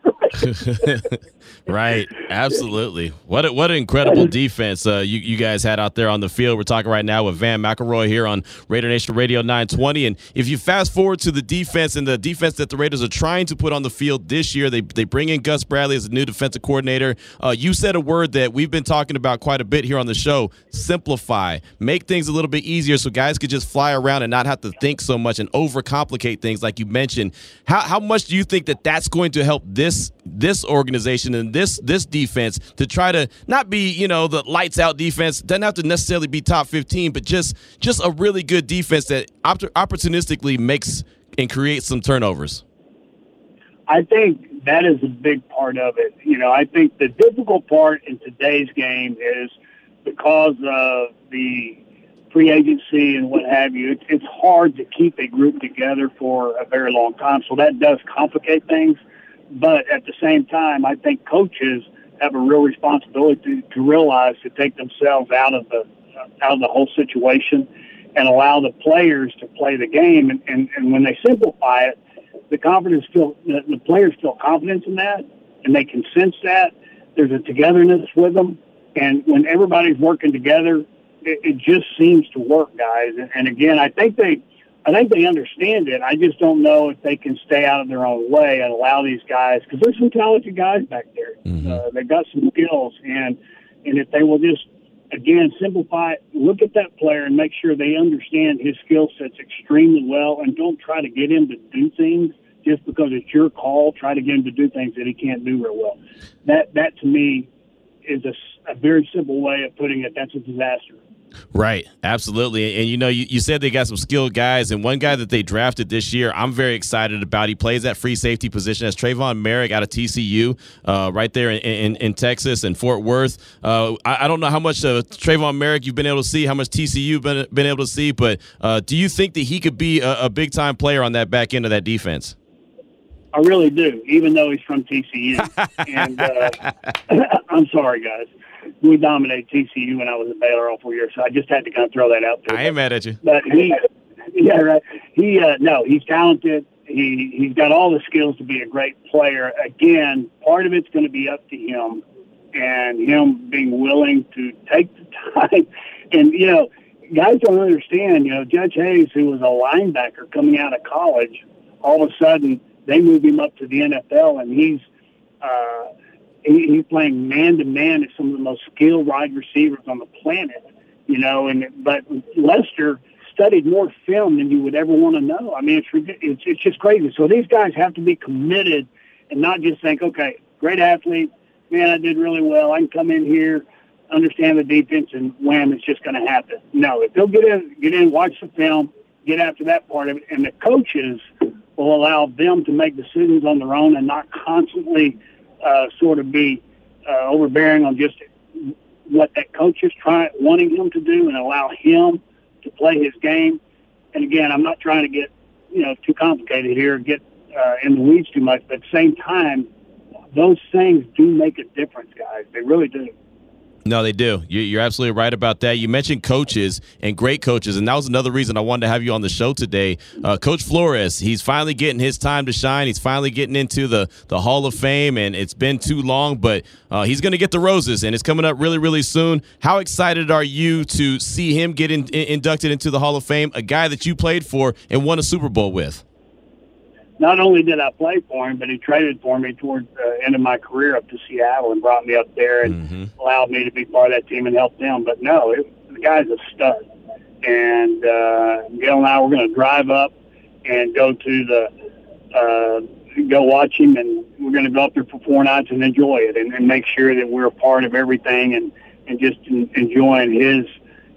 right. Absolutely. What a, what an incredible defense uh, you, you guys had out there on the field. We're talking right now with Vann McElroy here on Raider Nation Radio 920. And if you fast forward to the defense and the defense that the Raiders are trying to put on the field this year, they, they bring in Gus Bradley as a new defensive coordinator. Uh, you said a word that we've been talking about quite a bit here on the show simplify. Make things a little bit easier so guys could just fly around and not have to think so much and overcomplicate things like you mentioned how how much do you think that that's going to help this this organization and this this defense to try to not be you know the lights out defense doesn't have to necessarily be top 15 but just just a really good defense that opportunistically makes and creates some turnovers? I think that is a big part of it. You know i think the difficult part in today's game is because of the free agency and what have you, it's, it's hard to keep a group together for a very long time. So that does complicate things. But at the same time, I think coaches have a real responsibility to, to realize to take themselves out of the out of the whole situation and allow the players to play the game. And, and, and when they simplify it, the confidence feel the, the players feel confidence in that, and they can sense that. There's a togetherness with them, and when everybody's working together, it, it just seems to work, guys. And, and again, I think they. I think they understand it. I just don't know if they can stay out of their own way and allow these guys because there's some talented guys back there. Mhm. Uh, they've got some skills, and and if they will just again simplify it, look at that player and make sure they understand his skill sets extremely well, and don't try to get him to do things just because it's your call. Try to get him to do things that he can't do real well. That that to me is a, a very simple way of putting it. That's a disaster. Right, absolutely. And you know, you, you said they got some skilled guys, and one guy that they drafted this year, I'm very excited about. He plays that free safety position as Tre'von Moehrig out of TCU, uh, right there in, in, in Texas and Fort Worth. Uh, I, I don't know how much uh, Tre'von Moehrig you've been able to see, how much TCU been been able to see, but uh, do you think that he could be a, a big time player on that back end of that defense? I really do, even though he's from TCU. and uh, I'm sorry, guys. We dominated TCU when I was at Baylor all four years, so I just had to kind of throw that out there. I ain't mad at you. but he, yeah, right. He, uh, no, he's talented. He he's got all the skills to be a great player. Again, part of it's going to be up to him, and him being willing to take the time. And you know, guys don't understand. You know, Judge Hayes, who was a linebacker coming out of college, all of a sudden they move him up to the NFL, and he's. Uh, he, he's playing man to man as some of the most skilled wide receivers on the planet, you know. And but Lester studied more film than you would ever want to know. I mean, it's it's it's just crazy. So these guys have to be committed and not just think, okay, great athlete, man, I did really well. I can come in here, understand the defense, and wham, it's just going to happen. No, if they'll get in, get in, watch the film, get after that part of it, and the coaches will allow them to make decisions on their own and not constantly uh, sort of be uh, overbearing on just what that coach is trying wanting him to do and allow him to play his game. And again, I'm not trying to get you know too complicated here, get uh, in the weeds too much, but at the same time, those things do make a difference, guys. They really do. No, they do. You- You're absolutely right about that. You mentioned coaches and great coaches, and that was another reason I wanted to have you on the show today. Uh, Coach Flores, he's finally getting his time to shine. He's finally getting into the, the Hall of Fame, and it's been too long, but uh, he's going to get the roses, and it's coming up really, really soon. How excited are you to see him get in, in- inducted into the Hall of Fame, a guy that you played for and won a Super Bowl with? Not only did I play for him, but he traded for me towards the end of my career up to Seattle and brought me up there and Mhm. allowed me to be part of that team and help them. But no, it, the guy's a stud. And uh, Gail and I were going to drive up and go to the uh, go watch him, and we're going to go up there for four nights and enjoy it, and, and make sure that we're a part of everything, and and just en- enjoying his,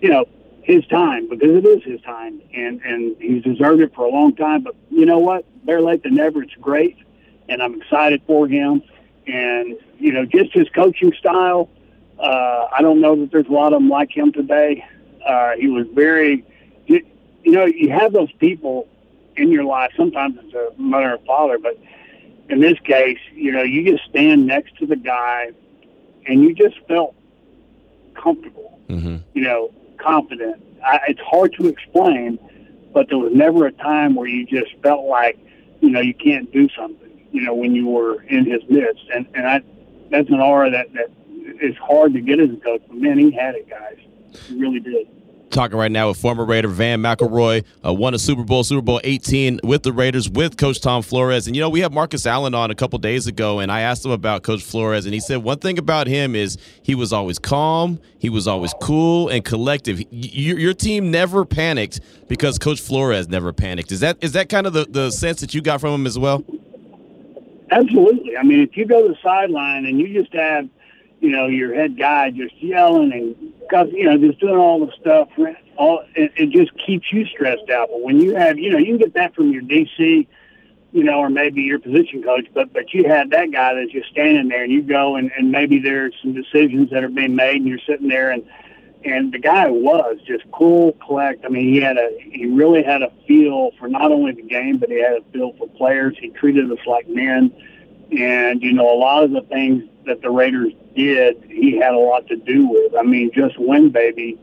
you know, his time because it is his time, and and he's deserved it for a long time. But you know what? Better late than never. It's great, and I'm excited for him. And you know, just his coaching style. Uh, I don't know that there's a lot of them like him today. Uh, he was very, you, you know, you have those people in your life. Sometimes it's a mother or father, but in this case, you know, you just stand next to the guy, and you just felt comfortable Mm-hmm. you know, confident. I, it's hard to explain, but there was never a time where you just felt like, you know, you can't do something, you know, when you were in his midst. And, and I, that's an aura that, that is hard to get as a coach, but man, he had it, guys. He really did. Talking right now with former Raider Vann McElroy, uh, won a Super Bowl, Super Bowl 18 with the Raiders with Coach Tom Flores. And you know, we had Marcus Allen on a couple days ago, and I asked him about Coach Flores, and he said one thing about him is he was always calm, he was always cool and collective. Y- Your, team never panicked because Coach Flores never panicked. Is that is that kind of the, the sense that you got from him as well? Absolutely. I mean, if you go to the sideline and you just have, you know, your head guy just yelling and, you know, just doing all the stuff, all it, it just keeps you stressed out. But when you have, you know, you can get that from your DC, you know, or maybe your position coach, but but you had that guy that's just standing there, and you go and and maybe there's some decisions that are being made, and you're sitting there and. And the guy was just cool, collect. I mean, he had a he really had a feel for not only the game, but he had a feel for players. He treated us like men. And, you know, a lot of the things that the Raiders did, he had a lot to do with. I mean, just win, baby.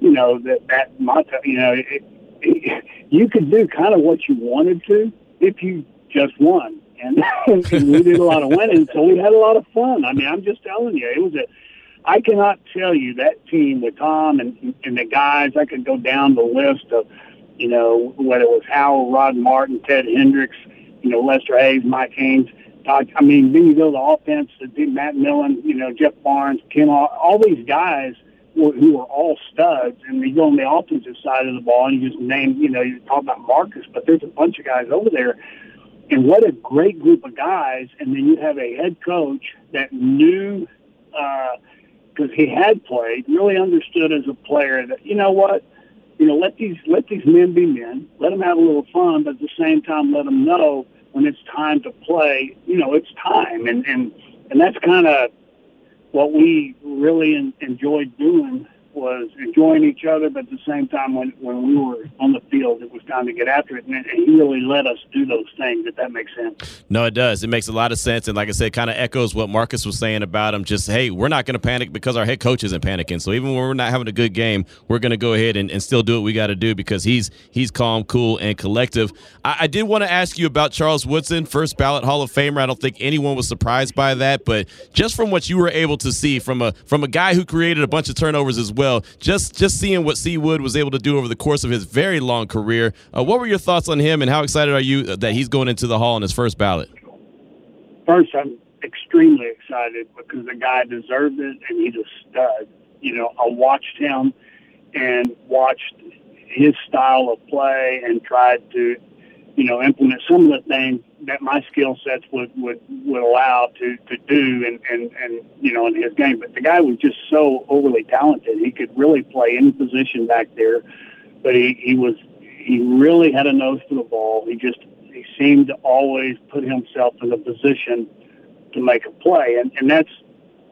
You know, that, that motto, you know, it, it, you could do kind of what you wanted to if you just won. And, and we did a lot of winning, so we had a lot of fun. I mean, I'm just telling you, it was a. I cannot tell you that team with Tom and and the guys. I could go down the list of, you know, whether it was Howell, Rod Martin, Ted Hendricks, you know, Lester Hayes, Mike Haynes. Todd, I mean, then you go to the offense, Matt Millen, you know, Jeff Barnes, Ken, all, all these guys who, who are all studs. And you go on the offensive side of the ball and you just name, you know, you talk about Marcus, but there's a bunch of guys over there. And what a great group of guys. And then you have a head coach that knew, because uh, he had played, really understood as a player that, you know what, you know, let these let these men be men. Let them have a little fun, but at the same time, let them know when it's time to play. You know, it's time, and and and that's kind of what we really in, enjoyed doing was enjoying each other, but at the same time, when, when we were on the field, it was time to get after it. And, and he really let us do those things, if that makes sense. No, it does. It makes a lot of sense. And like I said, kind of echoes what Marcus was saying about him. Just, hey, we're not going to panic because our head coach isn't panicking. So even when we're not having a good game, we're going to go ahead and, and still do what we got to do because he's he's calm, cool, and collective. I, I did want to ask you about Charles Woodson, first ballot Hall of Famer. I don't think anyone was surprised by that, but just from what you were able to see from a from a guy who created a bunch of turnovers as well, just just seeing what C Wood was able to do over the course of his very long career. Uh, what were your thoughts on him, and how excited are you that he's going into the Hall on his first ballot? First, I'm extremely excited because the guy deserved it, and he's a stud. You know, I watched him and watched his style of play and tried to, you know, implement some of the things that my skill sets would, would, would allow to, to do and, and, and, you know, in his game. But the guy was just so overly talented. He could really play any position back there, but he, he was, he really had a nose for the ball. He just, he seemed to always put himself in a position to make a play. And, and that's,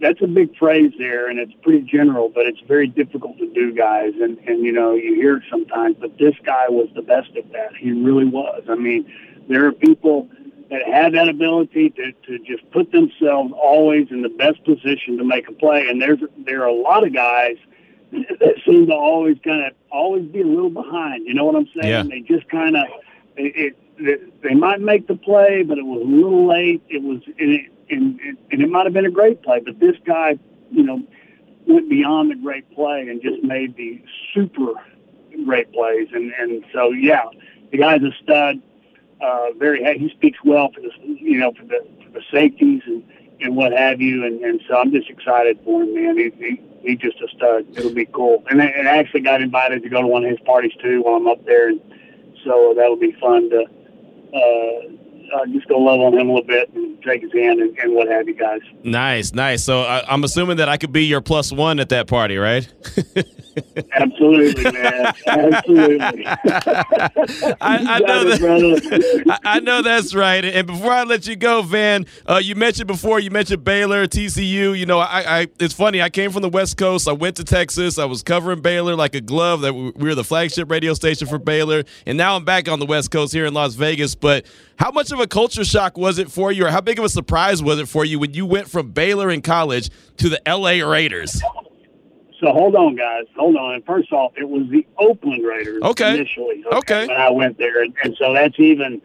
that's a big phrase there and it's pretty general, but it's very difficult to do guys. And, and, you know, you hear it sometimes, but this guy was the best at that. He really was. I mean, there are people that have that ability to, to just put themselves always in the best position to make a play. And there's there are a lot of guys that seem to always kind of always be a little behind. You know what I'm saying? Yeah. They just kind of it, it, they might make the play, but it was a little late. It was and it, and, and it might have been a great play, but this guy, you know, went beyond the great play and just made the super great plays. And and so yeah, the guy's a stud uh, very he speaks well for the you know for the for the safeties and and what have you. And and so I'm just excited for him man. He, he he's just a stud. It'll be cool. And I, and I actually got invited to go to one of his parties too while I'm up there. And so that'll be fun to uh uh, just go love on him a little bit and shake his hand and, and what have you guys. Nice, nice. So I, I'm assuming that I could be your plus one at that party, right? Absolutely, man. Absolutely. I, I know that. I, I, know that's right. And before I let you go, Vann, uh, you mentioned before you mentioned Baylor, TCU. You know, I, I, it's funny. I came from the West Coast. I went to Texas. I was covering Baylor like a glove. That we were the flagship radio station for Baylor, and now I'm back on the West Coast here in Las Vegas. But how much of a culture shock was it for you, or how big of a surprise was it for you when you went from Baylor in college to the LA Raiders? So hold on, guys. Hold on. And First off, it was the Oakland Raiders okay. initially. Okay. okay. When I went there, and, and, so that's even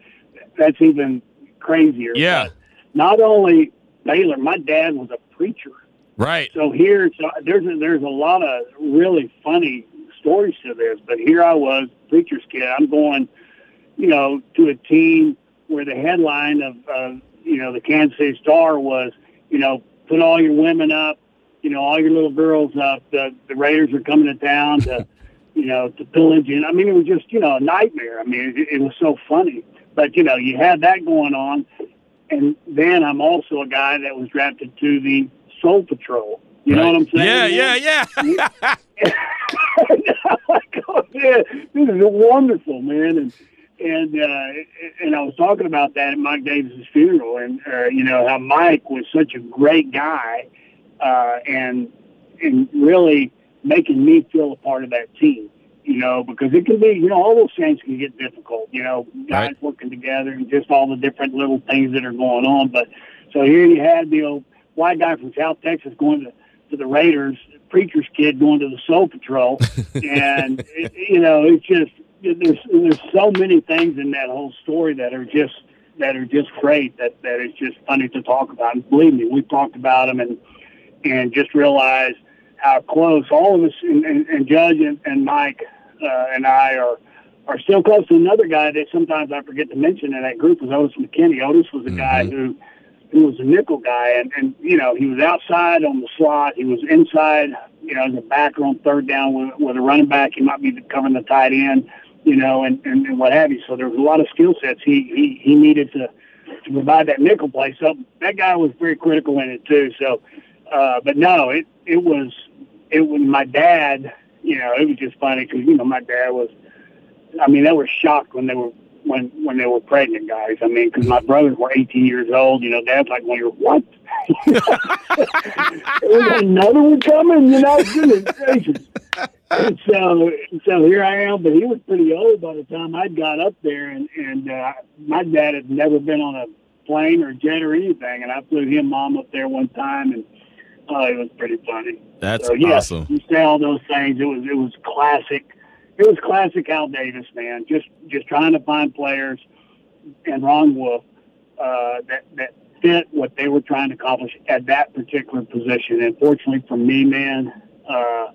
that's even crazier. Yeah. But not only Baylor, my dad was a preacher. Right. So here, so there's a, there's a lot of really funny stories to this. But here I was, preacher's kid. I'm going, you know, to a team where the headline of, uh, you know, the Kansas City Star was, you know, put all your women up you know, all your little girls up. The, the Raiders are coming to town to, you know, to pillage. And I mean, it was just, you know, a nightmare. I mean, it, it was so funny. But, you know, you had that going on. And then I'm also a guy that was drafted to the Soul Patrol. You right. know what I'm saying? Yeah, yeah, yeah. like, oh, man, this is wonderful, man. And, and uh, and I was talking about that at Mike Davis's funeral, and uh, you know how Mike was such a great guy, uh, and and really making me feel a part of that team. You know, because it can be, you know, all those things can get difficult. You know, guys right. working together and just all the different little things that are going on. But so here you had the old white guy from South Texas going to to the Raiders, preacher's kid going to the Soul Patrol, and it, you know, it's just there's there's so many things in that whole story that are just that are just great. That that is just funny to talk about. And believe me, we've talked about them and and just realize how close all of us and, and, and Judge and, and Mike uh, and I are are still close to another guy that sometimes I forget to mention in that group was Odis McKinney. Otis was a mm-hmm. guy who who was a nickel guy, and and you know he was outside on the slot, he was inside, you know, in the backer on third down with, with a running back. He might be covering the tight end, you know, and, and and what have you. So there was a lot of skill sets he he he needed to to provide that nickel play. So that guy was very critical in it too. So, uh, but no, it it was it was my dad. You know, it was just funny because you know my dad was. I mean, they were shocked when they were when when they were pregnant guys. I mean, because my brothers were 18 years old. You know, Dad's like, "Well, you're what? There's another one coming." You know, goodness gracious. And so, so here I am. But he was pretty old by the time I'd got up there, and and uh, my dad had never been on a plane or jet or anything, and I flew him mom up there one time, and oh, it was pretty funny. That's so, yeah, awesome. You say all those things. It was it was classic it was classic Al Davis, man. Just just trying to find players and Ron Wolf uh, that that fit what they were trying to accomplish at that particular position. And fortunately for me, man, uh,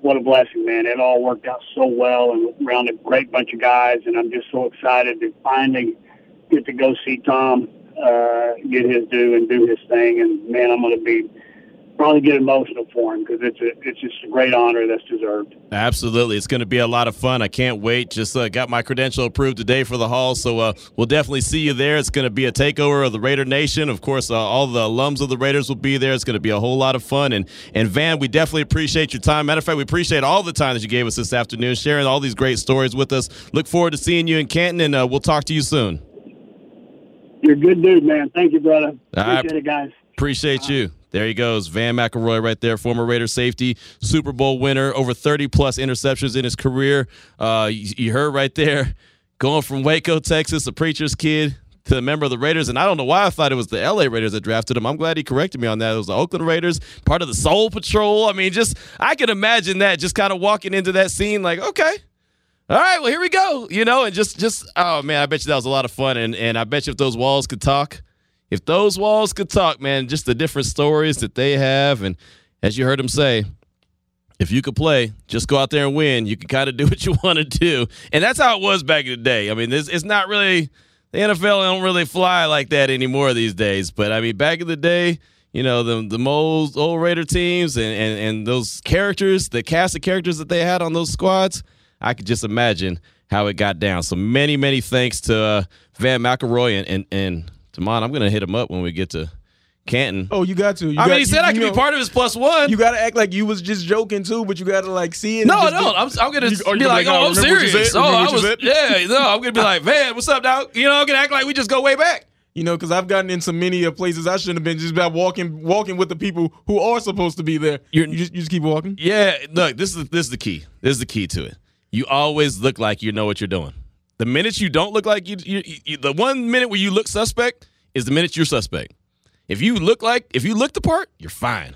what a blessing, man! It all worked out so well and around a great bunch of guys. And I'm just so excited to finally get to go see Tom uh, get his due and do his thing. And man, I'm going to be probably get emotional for him because it's a, it's just a great honor that's deserved. Absolutely, it's going to be a lot of fun. I can't wait. Just uh, got my credential approved today for the hall, so uh, we'll definitely see you there. It's going to be a takeover of the Raider Nation. Of course, uh, all the alums of the Raiders will be there. It's going to be a whole lot of fun. And and Vann, we definitely appreciate your time. Matter of fact, we appreciate all the time that you gave us this afternoon, sharing all these great stories with us. Look forward to seeing you in Canton, and uh, we'll talk to you soon. You're a good dude, man. Thank you, brother. Appreciate it, guys. Appreciate you. There he goes, Vann McElroy right there, former Raider safety, Super Bowl winner, over 30 plus interceptions in his career. Uh, you, you heard right there, going from Waco, Texas, a preacher's kid, to a member of the Raiders. And I don't know why I thought it was the LA Raiders that drafted him. I'm glad he corrected me on that. It was the Oakland Raiders, part of the Soul Patrol. I mean, just I can imagine that just kind of walking into that scene like, okay. All right, well here we go. You know, and just just oh man, I bet you that was a lot of fun. And and I bet you if those walls could talk, if those walls could talk, man, just the different stories that they have. And as you heard him say, if you could play, just go out there and win. You can kind of do what you want to do. And that's how it was back in the day. I mean, this it's not really the NFL don't really fly like that anymore these days. But I mean, back in the day, you know, the the old old Raider teams and, and, and those characters, the cast of characters that they had on those squads, I could just imagine how it got down. So many, many thanks to uh, Vann McElroy and, and, and Damon, I'm gonna hit him up when we get to Canton. Oh, you got to. You I got, mean, he said you, I could know, be part of his plus one. You got to act like you was just joking too, but you got to like see it. No, no, I'm, I'm gonna you, be like, oh, I'm serious. Oh, I was, yeah, no, I'm gonna be like, man, what's up, dog? You know, I'm gonna act like we just go way back. You know, because I've gotten into many of places I shouldn't have been just about walking, walking with the people who are supposed to be there. You're, you just, you just keep walking. Yeah, look, this is this is the key. This is the key to it. You always look like you know what you're doing. The minute you don't look like you, you, you the one minute where you look suspect, is the minute you're suspect. If you look like, if you look the part, you're fine.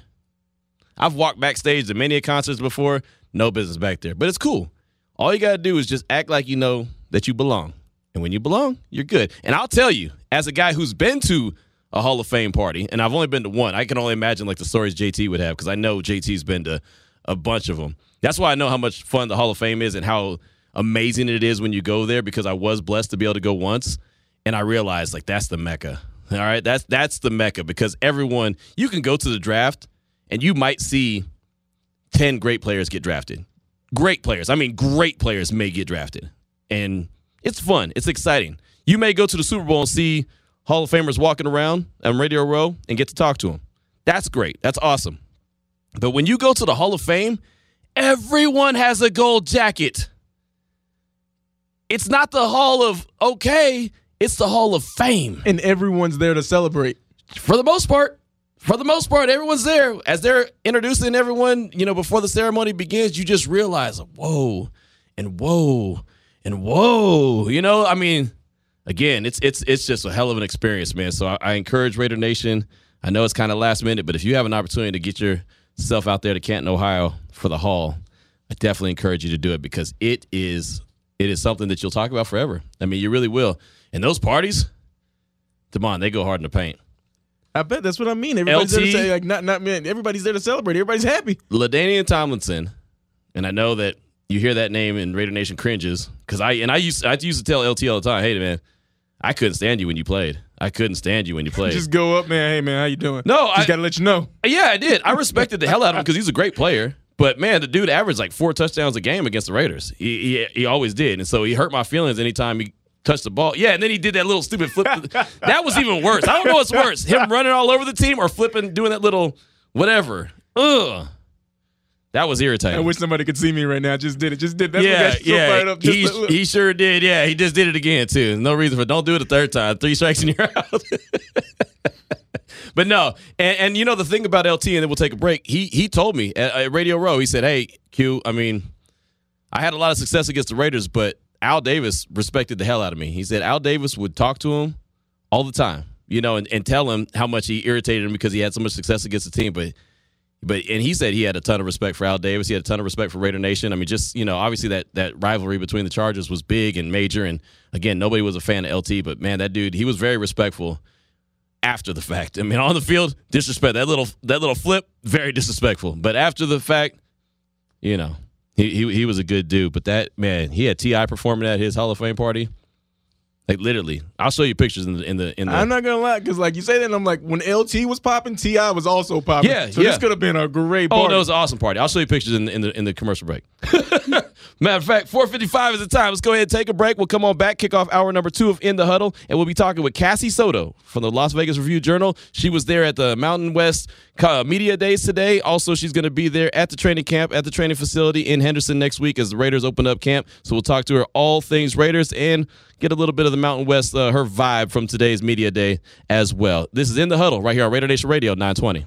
I've walked backstage to many concerts before, no business back there, but it's cool. All you got to do is just act like you know that you belong. And when you belong, you're good. And I'll tell you, as a guy who's been to a Hall of Fame party, and I've only been to one, I can only imagine like the stories JT would have because I know JT's been to a bunch of them. That's why I know how much fun the Hall of Fame is and how amazing it is when you go there because I was blessed to be able to go once and I realized like that's the mecca. All right, that's that's the mecca because everyone you can go to the draft and you might see ten great players get drafted. Great players, I mean, great players may get drafted, and it's fun. It's exciting. You may go to the Super Bowl and see Hall of Famers walking around on Radio Row and get to talk to them. That's great. That's awesome. But when you go to the Hall of Fame, everyone has a gold jacket. It's not the Hall of okay it's the Hall of Fame. And everyone's there to celebrate. For the most part. For the most part, everyone's there. As they're introducing everyone, you know, before the ceremony begins, you just realize, whoa, and whoa, and whoa. You know, I mean, again, it's it's it's just a hell of an experience, man. So I, I encourage Raider Nation. I know it's kind of last minute, but if you have an opportunity to get yourself out there to Canton, Ohio for the hall, I definitely encourage you to do it because it is it is something that you'll talk about forever. I mean, you really will. And those parties, Demond, they go hard in the paint. I bet that's what I mean. Everybody's there to say like not not man. Everybody's there to celebrate. Everybody's happy. LaDainian Tomlinson, and I know that you hear that name and Raider Nation cringes because I and I used I used to tell LT all the time, hey man, I couldn't stand you when you played. I couldn't stand you when you played. Just go up, man. Hey man, how you doing? No, just I- gotta let you know. yeah, I did. I respected the hell out of him because he's a great player. But man, the dude averaged like four touchdowns a game against the Raiders. He, he he always did, and so he hurt my feelings anytime he touched the ball. Yeah, and then he did that little stupid flip. that was even worse. I don't know what's worse: him running all over the team or flipping, doing that little whatever. Ugh, that was irritating. I wish somebody could see me right now. Just did it. Just did. That's what yeah, got so yeah, fired up. Just he, he sure did. Yeah, he just did it again too. No reason for. Don't do it a third time. Three strikes and you're out. but no, and, and you know the thing about LT, and then we'll take a break. He he told me at, at Radio Row. He said, "Hey, Q. I mean, I had a lot of success against the Raiders, but Al Davis respected the hell out of me. He said Al Davis would talk to him all the time, you know, and, and tell him how much he irritated him because he had so much success against the team, but." But and he said he had a ton of respect for Al Davis. He had a ton of respect for Raider Nation. I mean, just you know, obviously that that rivalry between the Chargers was big and major. And again, nobody was a fan of LT, but man, that dude, he was very respectful after the fact. I mean, on the field, disrespect that little that little flip, very disrespectful. But after the fact, you know, he he, he was a good dude. But that man, he had T.I. performing at his Hall of Fame party. Like literally, I'll show you pictures in the in the in the. I'm not gonna lie, because like you say that, and I'm like, when LT was popping, T.I. was also popping. Yeah, so yeah. this could have been a great. Oh, Party. no, it was an awesome party. I'll show you pictures in the, in the in the commercial break. Matter of fact, 4:55 is the time. Let's go ahead and take a break. We'll come on back, kick off hour number two of In the Huddle, and we'll be talking with Cassie Soto from the Las Vegas Review Journal. She was there at the Mountain West uh, Media Days today. Also, she's going to be there at the training camp at the training facility in Henderson next week as the Raiders open up camp. So we'll talk to her all things Raiders and get a little bit of the Mountain West, uh, her vibe from today's media day as well. This is In the Huddle right here on Raider Nation Radio 920.